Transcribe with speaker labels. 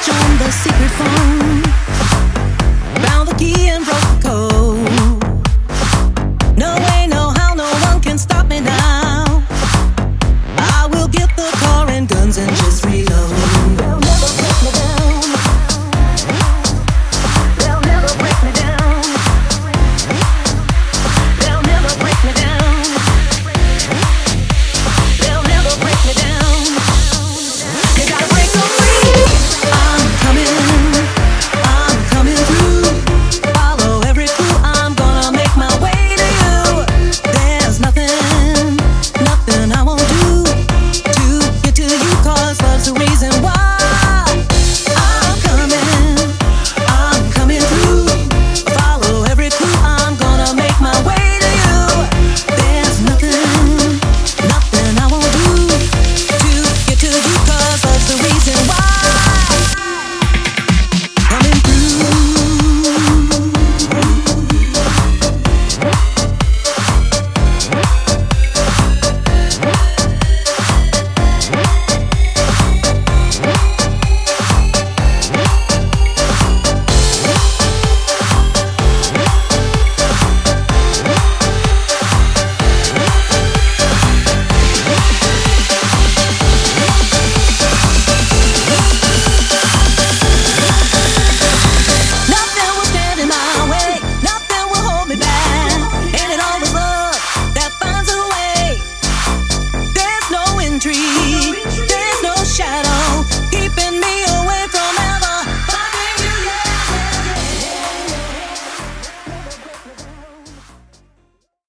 Speaker 1: switch on the secret phone. Found the key and broke the code. No way, no how, no one can stop me now. I will get the car and guns and just.